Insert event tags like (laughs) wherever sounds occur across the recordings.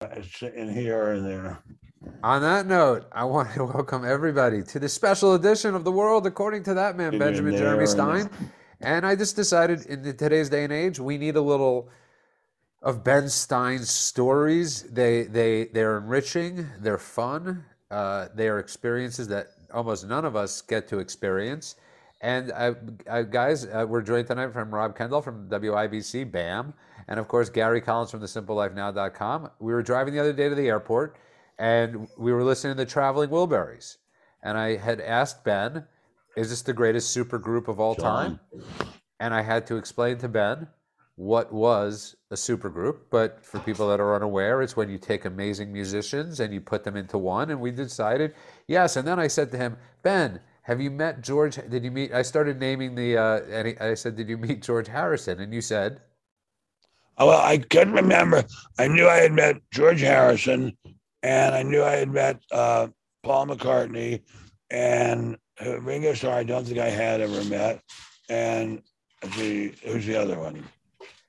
in here and there. On that note, I want to (laughs) welcome everybody to the special edition of The World According to That Man, In Benjamin there Jeremy Stein. And I just decided in today's day and age, we need a little of Ben Stein's stories. They they they're enriching, they're fun, uh, they are experiences that almost none of us get to experience. And uh, uh, guys, uh, we're joined tonight from Rob Kendall from WIBC, BAM, and of course Gary Collins from thesimplelifenow.com. We were driving the other day to the airport, and we were listening to the Traveling Wilburys, and I had asked Ben, "Is this the greatest super group of all time?" And I had to explain to Ben what was a supergroup. But for people that are unaware, it's when you take amazing musicians and you put them into one. And we decided, yes. And then I said to him, Ben, have you met George? Did you meet? I started naming the, uh, and I said, did you meet George Harrison? And you said, well, I couldn't remember. I knew I had met George Harrison, and I knew I had met uh, Paul McCartney, and uh, Ringo Starr. I don't think I had ever met, and the who's the other one?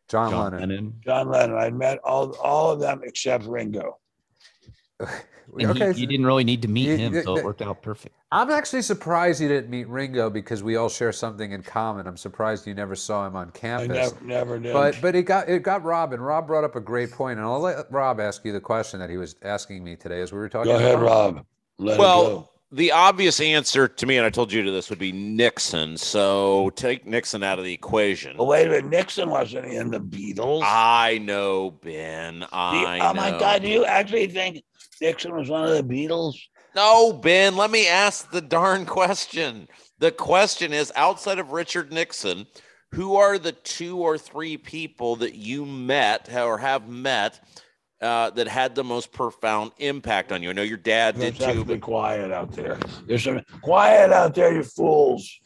John, John Lennon. Lennon. John Lennon. I'd met all all of them except Ringo. (laughs) And okay, he, you didn't really need to meet You- him, so it worked out perfect. I'm actually surprised you didn't meet Ringo because we all share something in common. I'm surprised you never saw him on I campus. never, never did. But but it got it got Rob and Rob brought up a great point, and I'll let Rob ask you the question that he was asking me today as we were talking. go ahead, about- Rob. Let it go. Well, the obvious answer to me, and I told you to this, would be Nixon. So take Nixon out of the equation. Well, wait a minute. Nixon wasn't in the Beatles. I know, Ben. I oh my. God! Do you actually think Nixon was one of the Beatles? No, Ben, let me ask the darn question. The question is outside of Richard Nixon, who are the two or three people that you met or have met uh, that had the most profound impact on you? I know your dad did too, but quiet out there. There's some quiet out there, you fools.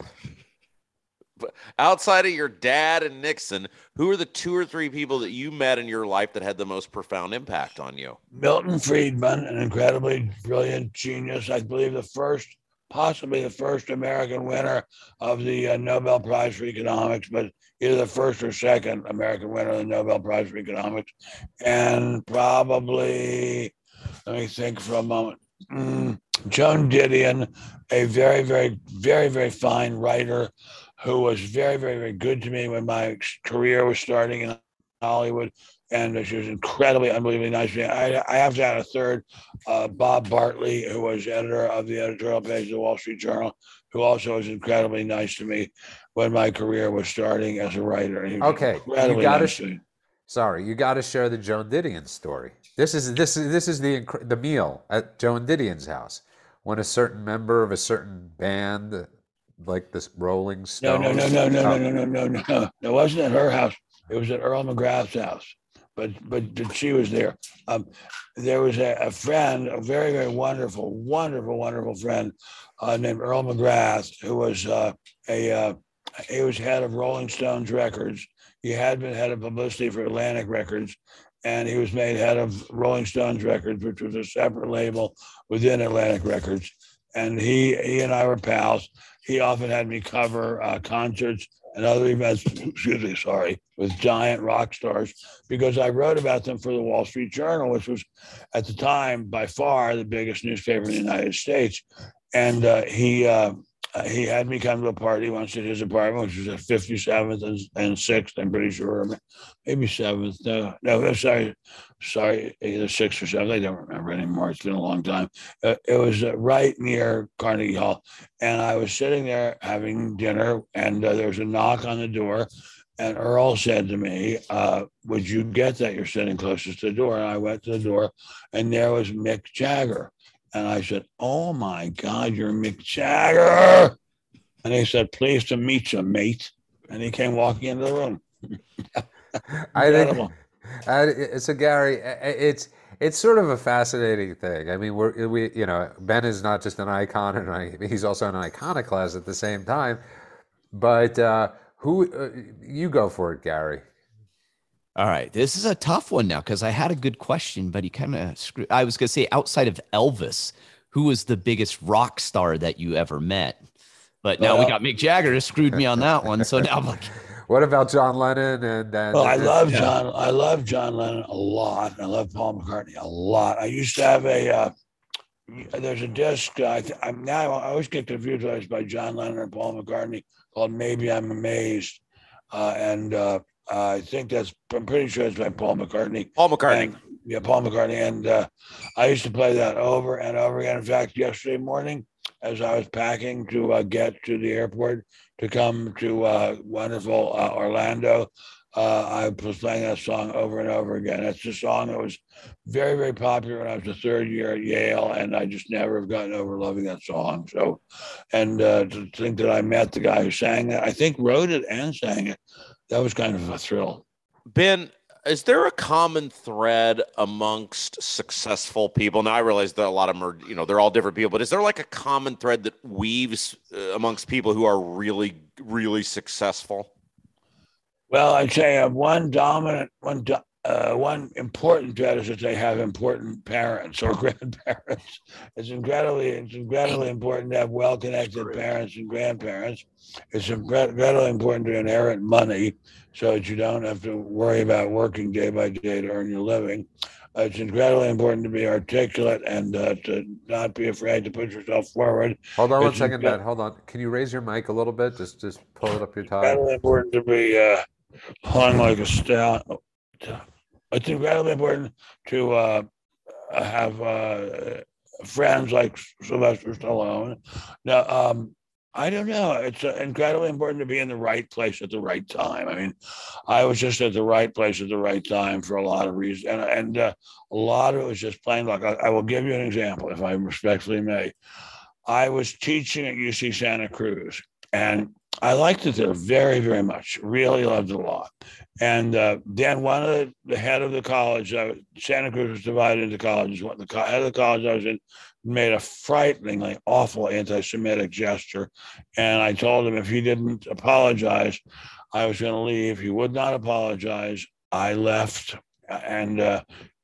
outside of your dad and Nixon, who are the two or three people that you met in your life that had the most profound impact on you? Milton Friedman, an incredibly brilliant genius. I believe the first, possibly the first American winner of the uh, Nobel Prize for Economics, but either the first or second American winner of the Nobel Prize for Economics. And probably, let me think for a moment. Mm, Joan Didion, a very, very, very, very fine writer who was very, very, very good to me when my career was starting in Hollywood and she was incredibly, unbelievably nice. to me. I, I have to add a third, uh, Bob Bartley, who was editor of the editorial page of the Wall Street Journal, who also was incredibly nice to me when my career was starting as a writer. Okay, you gotta nice to. Sorry, you got to share the Joan Didion story. This is this is this is the the meal at Joan Didion's house when a certain member of a certain band, like this Rolling Stones. no, no, no, no, Oh, no, no, no, no, no. It wasn't at her house. It was at Earl McGrath's house. But but she was there. Um, there was a, a friend, a very very wonderful, wonderful, wonderful friend uh, named Earl McGrath, who was uh, a uh, he was head of Rolling Stones Records. He had been head of publicity for Atlantic Records, and he was made head of Rolling Stones Records, which was a separate label within Atlantic Records. And he he and I were pals. He often had me cover uh, concerts and other events. (clears throat) Excuse me, sorry, with giant rock stars because I wrote about them for the Wall Street Journal, which was at the time by far the biggest newspaper in the United States. And uh, he uh, uh, he had me come to a party once at his apartment, which was at 57th and, and 6th, I'm pretty sure. Maybe 7th. No, no, sorry. Sorry, either 6th or 7th. I don't remember anymore. It's been a long time. Uh, it was uh, right near Carnegie Hall. And I was sitting there having dinner, and uh, there was a knock on the door. And Earl said to me, uh, Would you get that? You're sitting closest to the door. And I went to the door, and there was Mick Jagger. And I said, Oh my God, you're Mick Jagger. And he said, Pleased to meet you, mate. And he came walking into the room. (laughs) I think. Uh, so Gary, it's it's sort of a fascinating thing. I mean, we're we you know Ben is not just an icon, and I, he's also an iconoclast at the same time. But uh, who uh, you go for it, Gary? All right, this is a tough one now because I had a good question, but he kind of screwed. I was gonna say outside of Elvis, who was the biggest rock star that you ever met? But now we got Mick Jagger screwed me on that one. So now I'm like, (laughs) What about John Lennon and? and Well, I love yeah. John. I love John Lennon a lot. I love Paul McCartney a lot. I used to have a. Uh, there's a disc. Uh, I th- I'm now. I always get confused whether it's by John Lennon and Paul McCartney called "Maybe I'm Amazed," uh, and uh, I think that's. I'm pretty sure it's by Paul McCartney. Paul McCartney. And, yeah, Paul McCartney, and uh, I used to play that over and over again. In fact, yesterday morning, as I was packing to uh, get to the airport to come to uh, wonderful uh, Orlando, uh, I was playing that song over and over again. It's a song that was very, very popular when I was a third year at Yale, and I just never have gotten over loving that song. So, and uh, to think that I met the guy who sang it, I think wrote it and sang it, that was kind of a thrill. Ben, is there a common thread amongst successful people? Now I realize that a lot of them are, you know, they're all different people, but is there like a common thread that weaves uh, amongst people who are really, really successful? Well, I'd say one dominant, one do- uh, one important thread is that they have important parents or (laughs) grandparents. It's incredibly, it's incredibly important to have well-connected parents and grandparents. It's incredibly important to inherit money so that you don't have to worry about working day by day to earn your living. Uh, it's incredibly important to be articulate and uh, to not be afraid to put yourself forward. Hold on one It's second, incre- Hold on. Can you raise your mic a little bit? Just just pull it up your top. incredibly important to be uh, hung like a stallion. It's incredibly important to uh, have uh, friends like Sylvester Stallone. Now, um, I don't know. It's uh, incredibly important to be in the right place at the right time. I mean, I was just at the right place at the right time for a lot of reasons, and and uh, a lot of it was just plain luck. I, I will give you an example, if I respectfully may. I was teaching at UC Santa Cruz, and I liked it there very, very much. Really loved it a lot. And uh, then one of the, head of the college, uh, Santa Cruz was divided into colleges. What the co- head of the college I was in made a frighteningly awful anti-Semitic gesture, and I told him if he didn't apologize, I was going to leave. He would not apologize. I left and uh,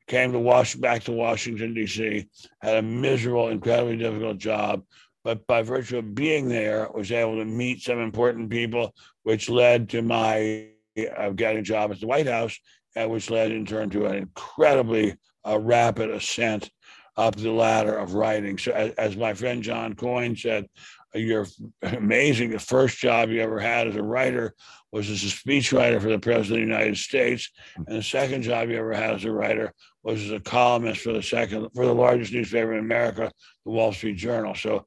came to Wash back to Washington D.C. Had a miserable, incredibly difficult job but by virtue of being there, was able to meet some important people, which led to my uh, getting a job at the White House, and which led in turn to an incredibly uh, rapid ascent up the ladder of writing. So, as, as my friend John Coyne said, uh, you're (laughs) amazing. The first job you ever had as a writer was as a speechwriter for the President of the United States, and the second job you ever had as a writer was as a columnist for the second for the largest newspaper in America, the Wall Street Journal. So uh,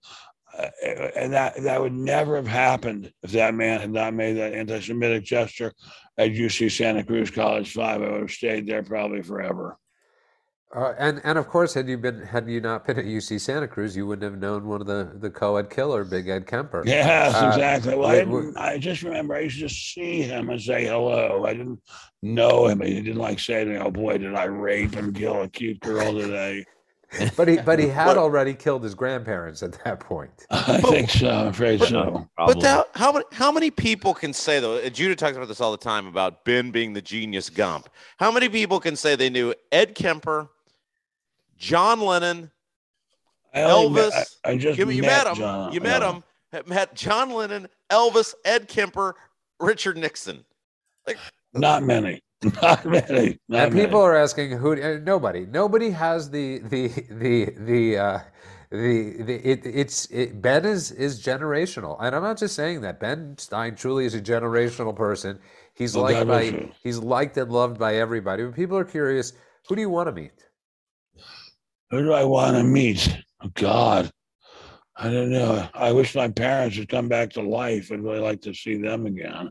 and that that would never have happened if that man had not made that anti-Semitic gesture at UC Santa Cruz College Five. I would have stayed there probably forever. Uh, and and of course, had you been had you not been at UC Santa Cruz, you wouldn't have known one of the the co-ed killer, Big Ed Kemper. Yes, Uh, exactly. Well, I, we- we- didn't, I just remember I used to see him and say hello. I didn't know him. He didn't like saying, "Oh boy, did I rape and kill a cute girl today." (laughs) But he but he had But- already killed his grandparents at that point. (laughs) I think so. I'm afraid so. But that, how many how many people can say though? Uh, Judah talks about this all the time about Ben being the genius Gump. How many people can say they knew Ed Kemper, John Lennon, I only met- Elvis? I, I just you, you met, met him. John. you met yeah. him. Met John Lennon, Elvis, Ed Kemper, Richard Nixon. Like Not many. (laughs) Not many. Not and many. people are asking who uh, nobody nobody has the the the the uh, the, the it, it's it, Ben is is generational, and I'm not just saying that. Ben Stein truly is a generational person. He's Well, liked by you. he's liked and loved by everybody. But people are curious, who do you want to meet? Who do I want to meet? Oh, God, I don't know. I wish my parents would come back to life. I'd really like to see them again.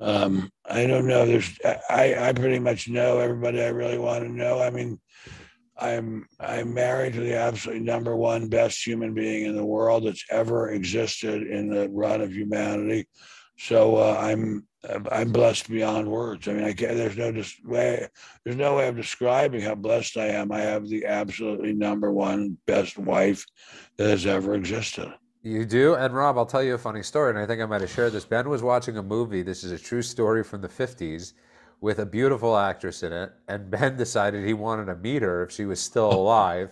Um, I don't know. There's, I, I pretty much know everybody I really want to know. I mean, I'm, I'm married to the absolutely number one best human being in the world that's ever existed in the run of humanity. So uh, I'm, I'm blessed beyond words. I mean, I can't, there's no dis- way, there's no way of describing how blessed I am. I have the absolutely number one best wife that has ever existed. You do, and Rob, I'll tell you a funny story, and I think I might have shared this. Ben was watching a movie. This is a true story from the '50s, with a beautiful actress in it, and (laughs) Ben decided he wanted to meet her if she was still (laughs) alive,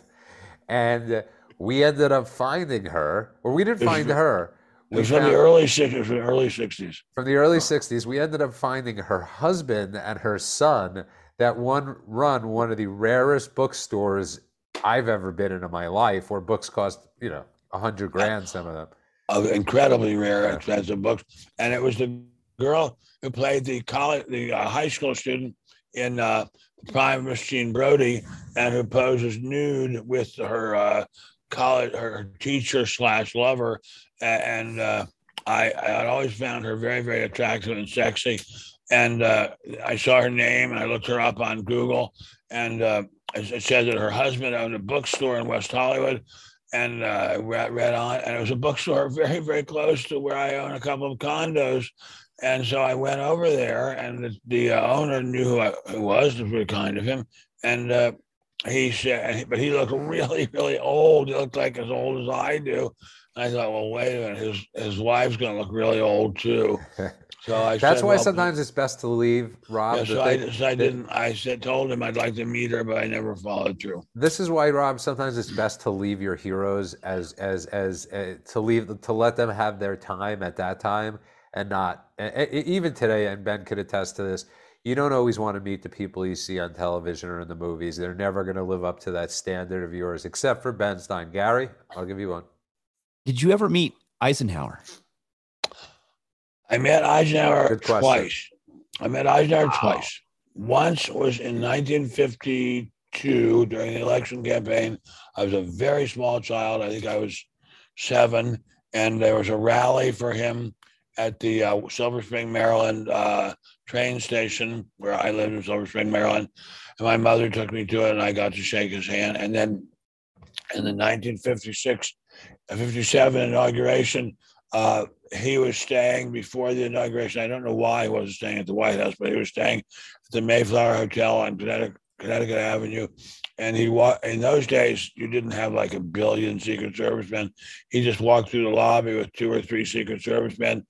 and we ended up finding her, or we didn't find her. It was from the early sixties, from the early oh. sixties. from the early 60s we ended up finding her husband and her son that one run one of the rarest bookstores i've ever been in in my life where books cost you know a hundred grand some of them of incredibly rare, expensive books. And it was the girl who played the college, the uh, high school student in uh, Prime Miss Jean Brodie, and who poses nude with her uh, college, her teacher slash lover. And uh, I, always found her very, very attractive and sexy. And uh, I saw her name, and I looked her up on Google, and uh, it it said that her husband owned a bookstore in West Hollywood and uh, read, read on, and it was a bookstore very, very close to where I own a couple of condos. And so I went over there, and the, the uh, owner knew who I who was. It was very kind of him. And uh, he said, but he looked (laughs) really, really old. He looked like as old as I do. I thought, well, wait a minute, his his wife's going to look really old too. So I (laughs) that's said, why well, sometimes it's best to leave rob Yeah, so I, so I didn't. I said, told him I'd like to meet her, but I never followed through. this is why rob sometimes it's best to leave your heroes as as as uh, to leave to let them have their time at that time and not e- e- even today and ben could attest to this you don't always want to meet the people you see on television or in the movies they're never going to live up to that standard of yours except for ben stein gary i'll give you one Did you ever meet Eisenhower? I met Eisenhower twice. I met Eisenhower Wow. twice. Once was in 1952 during the election campaign. I was a very small child. I think I was seven, and there was a rally for him at the uh, Silver Spring, Maryland uh, train station where I lived in Silver Spring, Maryland. And my mother took me to it, and I got to shake his hand. And then in the 1956 uh, 57 inauguration, uh, he was staying before the inauguration. I don't know why he wasn't staying at the White House, but he was staying at the Mayflower Hotel on Connecticut, Connecticut Avenue. And he wa- in those days, you didn't have like a billion Secret Service men. He just walked through the lobby with two or three Secret Service men.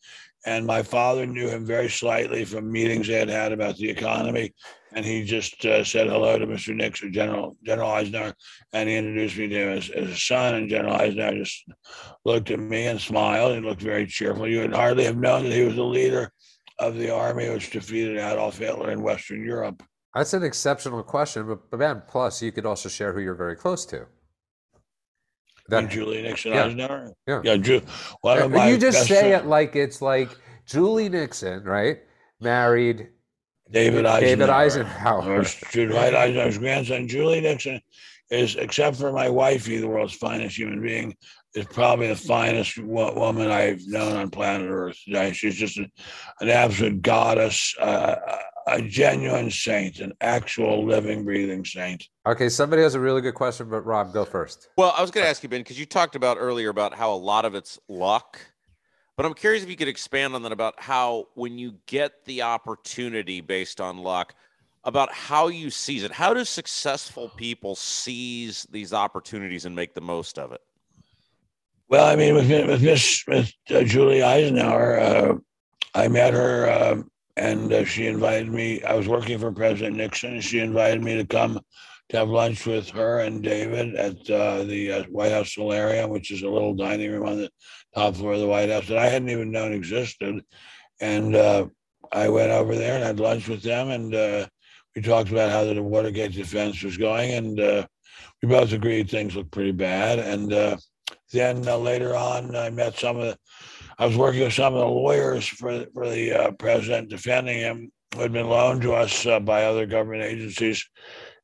And my father knew him very slightly from meetings they had had about the economy. And he just uh, said hello to Mr. Nixon, General General Eisenhower, and he introduced me to him as, as a son. And General Eisenhower just looked at me and smiled and looked very cheerful. You would hardly have known that he was the leader of the army which defeated Adolf Hitler in Western Europe. that's an exceptional question but, but ben plus you could also share who you're very close to And Julie Nixon yeah. Eisenhower. Yeah. Yeah, Ju- But my you just say friend- it like it's like Julie Nixon, right? Married David Eisenhower. David Eisenhower. Dwight Eisenhower's grandson, Julie Nixon, is except for my wifey, the world's finest human being, is probably the finest wo- woman I've known on planet Earth. She's just a- an absolute goddess, uh, a genuine saint, an actual living, breathing saint. Okay, somebody has a really good question, but Rob, go first. Well, I was going to ask you, Ben, because you talked about earlier about how a lot of it's luck. But I'm curious if you could expand on that about how, when you get the opportunity based on luck, about how you seize it. How do successful people seize these opportunities and make the most of it? Well, I mean, with, with Miss with uh, Julie Eisenhower, uh, I met her, um and uh, she invited me. I was working for President Nixon, and she invited me to come to have lunch with her and David at uh, the uh, White House Solarium, which is a little dining room on the top floor of the White House that I hadn't even known existed. And uh, I went over there and had lunch with them, and uh, we talked about how the Watergate defense was going, and uh, we both agreed things looked pretty bad, and. Then uh, later on, I met some of the, I was working with some of the lawyers for, for the uh, president defending him who had been loaned to us uh, by other government agencies.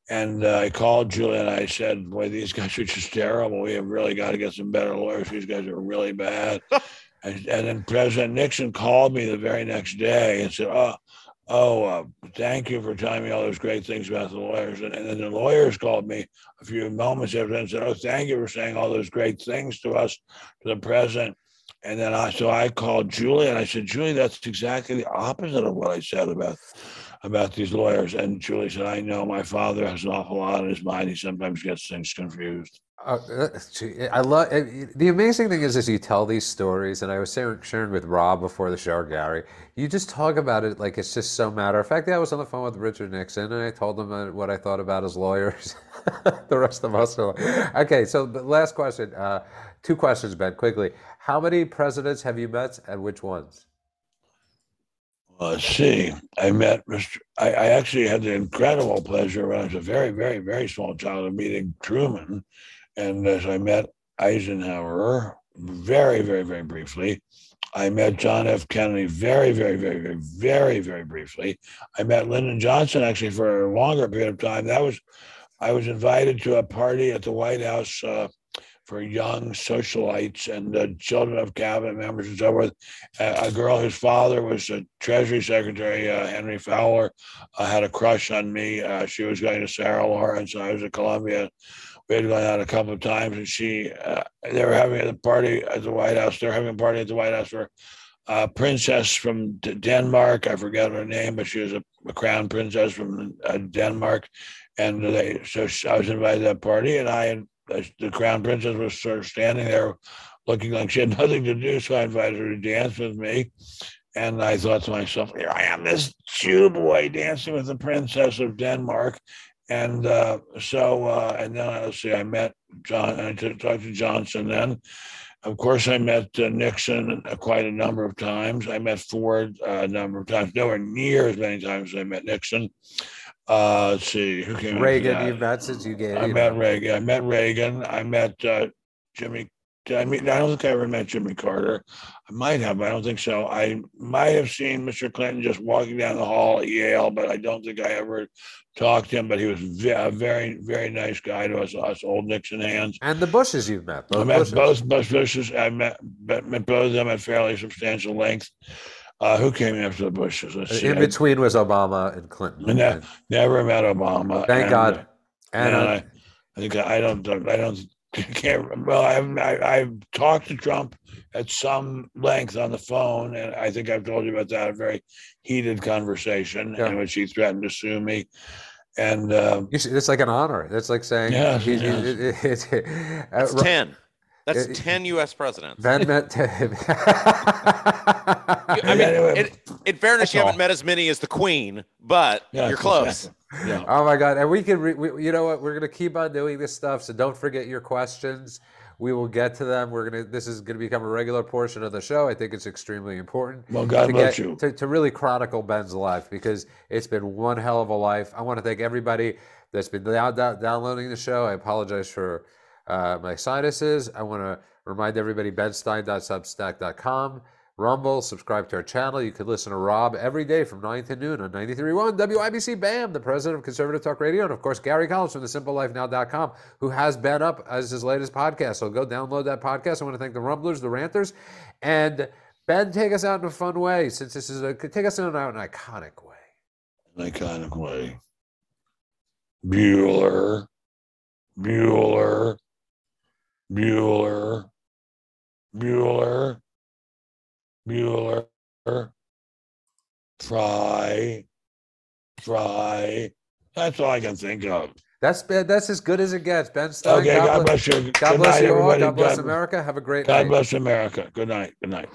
And uh, I called Julie and I said, boy, these (laughs) guys are just terrible. We have really got to get some better lawyers. These guys are really bad. (laughs) and, and then President Nixon called me the very next day and said, oh, oh, uh, thank you for telling me all those great things about the lawyers. And, and then the lawyers called me a few moments after and said, oh, thank you for saying all those great things to us, to the president. And then I, so I called Julie and I said, Julie, that's exactly the opposite of what I said about about these lawyers. And Julie said, I know my father has an awful lot on his mind. He sometimes gets things confused. Uh, I love the amazing thing is, as you tell these stories, and I was sharing, with Rob before the show, Gary. You just talk about it like it's just so matter of fact. I was on the phone with Richard Nixon, and I told him uh, what I thought about his lawyers. (laughs) the rest of us are like, okay. So, the last question, uh, two questions, Ben, quickly. How many presidents have you met, and which ones? Let's see. I met Mr. I, I actually had the incredible pleasure when I was a very, very, very small child of meeting Truman and as I met Eisenhower very, very, very briefly. I met John F. Kennedy very, very, very, very, very, very briefly. I met Lyndon Johnson actually for a longer period of time. That was, I was invited to a party at the White House uh, for young socialites and uh, children of cabinet members and so forth. A girl whose father was a Treasury Secretary, uh, Henry Fowler, uh, had a crush on me. Uh, she was going to Sarah Lawrence. I was at Columbia we had gone out a couple of times, and she uh, they were having a party at the White House. They're having a party at the White House for a princess from Denmark. I forget her name, but she was a, a crown princess from uh, Denmark, and they so I was invited to that party, and I the crown princess was sort of standing there, looking like she had (laughs) nothing to do. So I invited her to dance with me. And I thought to myself, here I am, this Jew boy dancing with the princess of Denmark. And uh, so, uh, and then let's see, I met John, I talked to Johnson then. Of course, I met uh, Nixon quite a number of times. I met Ford uh, a number of times, nowhere near as many times as I met Nixon. Uh, let's see, who came Reagan, you've met since you gave. I met Reagan. I met Reagan. I met uh, Jimmy I mean, I don't think I ever met Jimmy Carter. I might have, but I don't think so. I might have seen Mr. Clinton just walking down the hall at Yale, but I don't think I ever talked to him. But he was a very, very nice guy to us, us old Nixon hands. And the Bushes you've met. Both I met Bushes. both Bush Bushes. I met, met both of them at fairly substantial length. Uh, who came after the Bushes? Let's In see. between was Obama and Clinton. Ne- never met Obama. Thank and, God. And, and I, I think I don't. I don't (laughs) can't well I've, I, have talked to trump at some length on the phone and i think i've told you about that a very heated conversation yeah. in which he threatened to sue me and um, it's like an honor it's like saying yeah, he's, yes. He's, he's, uh, 10 that's it, 10 U.S. presidents. Ben met 10. I mean, in, in fairness, you haven't met as many as the Queen, but yeah, you're close. Exactly. Yeah. Oh my God! And we can, re- we, you know what? We're gonna keep on doing this stuff. So don't forget your questions. We will get to them. We're gonna. This is gonna become a regular portion of the show. I think it's extremely important. Well, God to bless get, you. To, to really chronicle Ben's life because it's been one hell of a life. I want to thank everybody that's been down, down, downloading the show. I apologize for uh, my sinuses. I want to remind everybody benstein.substack.com. Rumble, subscribe to our channel. You can listen to Rob every day from 9 to noon on 93.1 WIBC BAM, the president of Conservative Talk Radio. And of course, Gary Collins from thesimplelifenow.com, who has been up as his latest podcast. So go download that podcast. I want to thank the Rumblers, the Ranters. And Ben, take us out in a fun way, since this is a, take us out in an iconic way. An iconic way. Bueller, Bueller, Bueller, Bueller, Bueller, Frye, Frye. That's all I can think of. That's that's as good as it gets. Ben Stein. Okay, God, God bless, you. God Good bless night, you all. everybody. God bless God, America. Have a great God night. bless America. Good night. Good night.